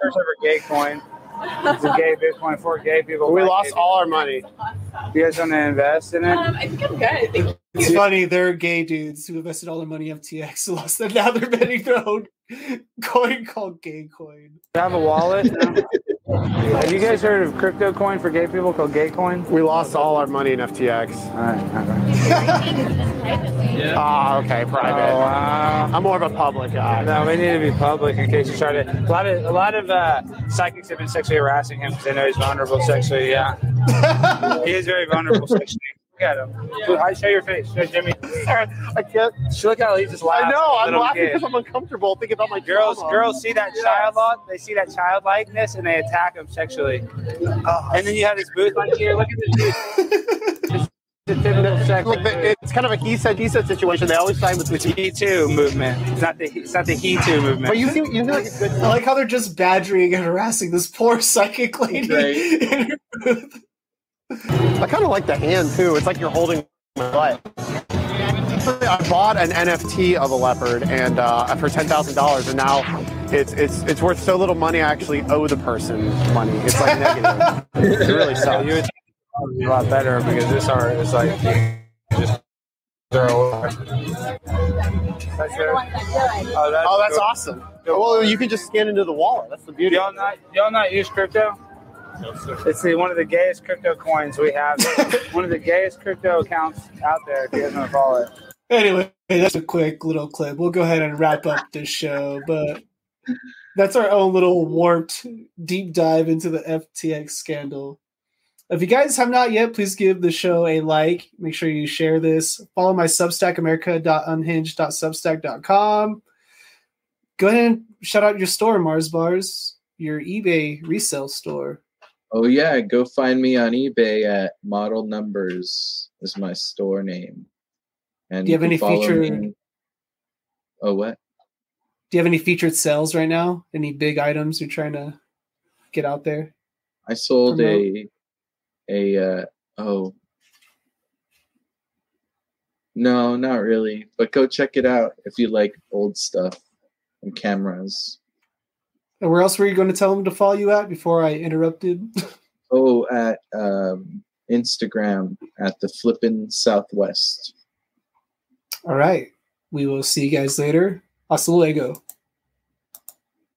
First ever gay coin. It's a gay Bitcoin for gay people. We by lost all our money. You guys want to invest in it? Um, I think I'm good. Thank It's funny, they're gay dudes who invested all their money in FTX, lost it. Now they're betting their own coin called Gay Coin. Do you have a wallet? No? Have you guys heard of crypto coin for gay people called Gay Coin? We lost all our money in FTX. Ah, okay, private. Oh, wow. I'm more of a public guy. No, we need to be public in case you try to. A lot of a lot of uh, psychics have been sexually harassing him because they know he's vulnerable sexually. Yeah, he is very vulnerable sexually. Look at him. Look, Show your face. Show Jimmy. I can't. She Look how he just laughs. I know. I'm laughing kid. because I'm uncomfortable thinking about my Girls, trauma. girls see that child lot. They see that childlikeness and they attack him sexually. Oh. and then you have this booth on here. Look at this. the typical sex. Look, it's kind of a he said he said situation. They always side with the He Too movement. It's not the it's not the He Too movement. But you seem you seem like. I like how they're just badgering and harassing this poor psychic lady. I kind of like the hand too. It's like you're holding my butt. I bought an NFT of a leopard and uh, for ten thousand dollars, and now it's it's it's worth so little money. I actually owe the person money. It's like negative. it really sucks. You would be a lot better because this art is like just throw. Oh, that's, Oh, that's cool. awesome. Well, you can just scan into the wallet. That's the beauty. Y'all not y'all not use crypto? It's the, one of the gayest crypto coins we have. one of the gayest crypto accounts out there. If you guys want to follow it. Anyway, that's a quick little clip. We'll go ahead and wrap up this show, but that's our own little warped deep dive into the FTX scandal. If you guys have not yet, please give the show a like. Make sure you share this. Follow my Substack, america.unhinged.substack.com. Go ahead and shout out your store, Mars Bars, your eBay resale store. Oh yeah, go find me on eBay at Model Numbers is my store name. And Do you have any featured- me- Oh what? Do you have any featured sales right now? Any big items you're trying to get out there? I sold Promote? a a uh oh no, not really. But go check it out if you like old stuff and cameras. And where else were you going to tell them to follow you at before I interrupted? Oh, at um, Instagram at the Flippin' Southwest. All right. We will see you guys later. Hasta luego.